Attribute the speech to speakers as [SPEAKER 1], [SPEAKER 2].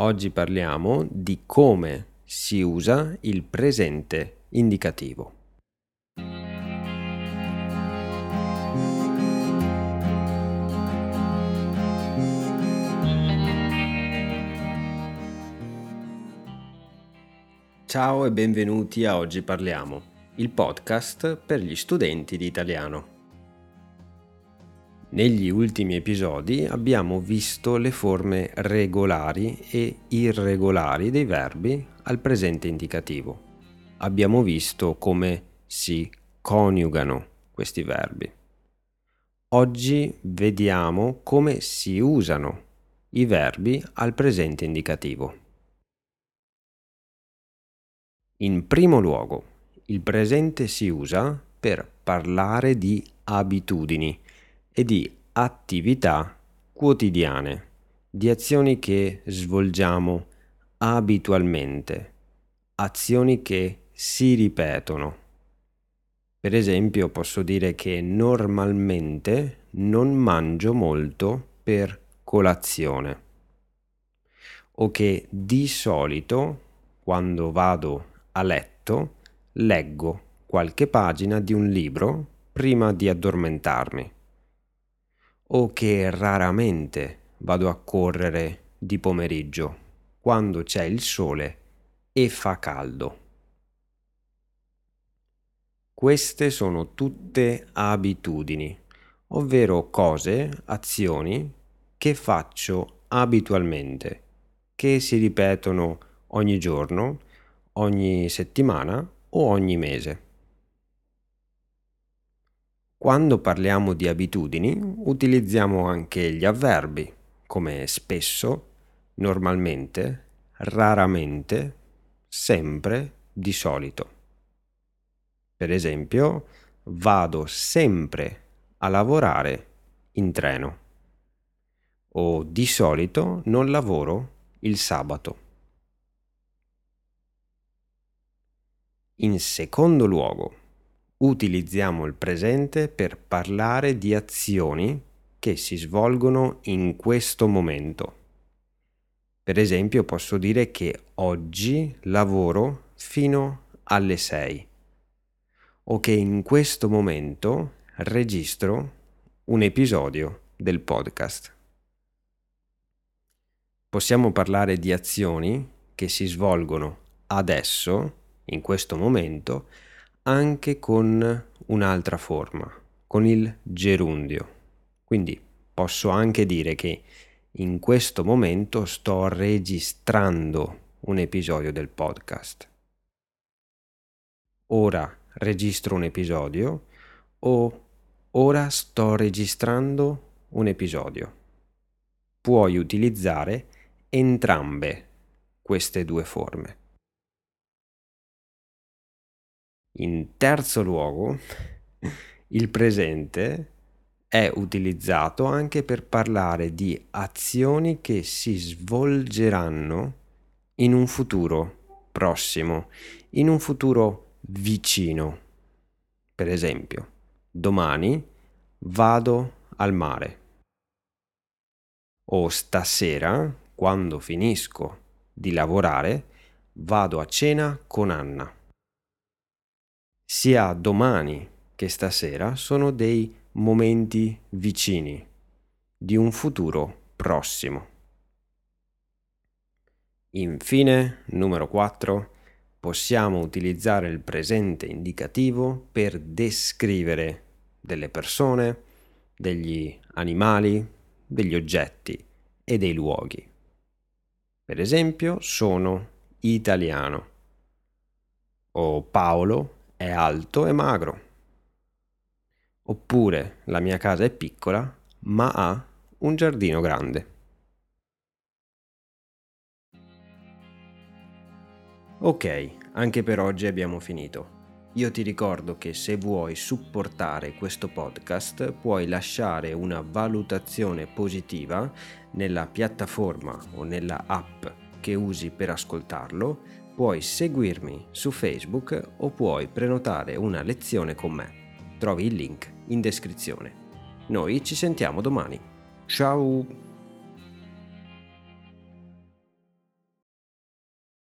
[SPEAKER 1] Oggi parliamo di come si usa il presente indicativo. Ciao e benvenuti a Oggi Parliamo, il podcast per gli studenti di italiano. Negli ultimi episodi abbiamo visto le forme regolari e irregolari dei verbi al presente indicativo. Abbiamo visto come si coniugano questi verbi. Oggi vediamo come si usano i verbi al presente indicativo. In primo luogo, il presente si usa per parlare di abitudini e di attività quotidiane, di azioni che svolgiamo abitualmente, azioni che si ripetono. Per esempio posso dire che normalmente non mangio molto per colazione o che di solito quando vado a letto leggo qualche pagina di un libro prima di addormentarmi o che raramente vado a correre di pomeriggio quando c'è il sole e fa caldo. Queste sono tutte abitudini, ovvero cose, azioni che faccio abitualmente, che si ripetono ogni giorno, ogni settimana o ogni mese. Quando parliamo di abitudini utilizziamo anche gli avverbi come spesso, normalmente, raramente, sempre, di solito. Per esempio, vado sempre a lavorare in treno o di solito non lavoro il sabato. In secondo luogo, utilizziamo il presente per parlare di azioni che si svolgono in questo momento. Per esempio posso dire che oggi lavoro fino alle 6 o che in questo momento registro un episodio del podcast. Possiamo parlare di azioni che si svolgono adesso, in questo momento, anche con un'altra forma, con il gerundio. Quindi posso anche dire che in questo momento sto registrando un episodio del podcast. Ora registro un episodio o ora sto registrando un episodio. Puoi utilizzare entrambe queste due forme. In terzo luogo, il presente è utilizzato anche per parlare di azioni che si svolgeranno in un futuro prossimo, in un futuro vicino. Per esempio, domani vado al mare. O stasera, quando finisco di lavorare, vado a cena con Anna sia domani che stasera sono dei momenti vicini di un futuro prossimo. Infine, numero 4, possiamo utilizzare il presente indicativo per descrivere delle persone, degli animali, degli oggetti e dei luoghi. Per esempio, sono italiano o Paolo è alto e magro. Oppure la mia casa è piccola ma ha un giardino grande. Ok, anche per oggi abbiamo finito. Io ti ricordo che se vuoi supportare questo podcast puoi lasciare una valutazione positiva nella piattaforma o nella app che usi per ascoltarlo puoi seguirmi su Facebook o puoi prenotare una lezione con me. Trovi il link in descrizione. Noi ci sentiamo domani. Ciao!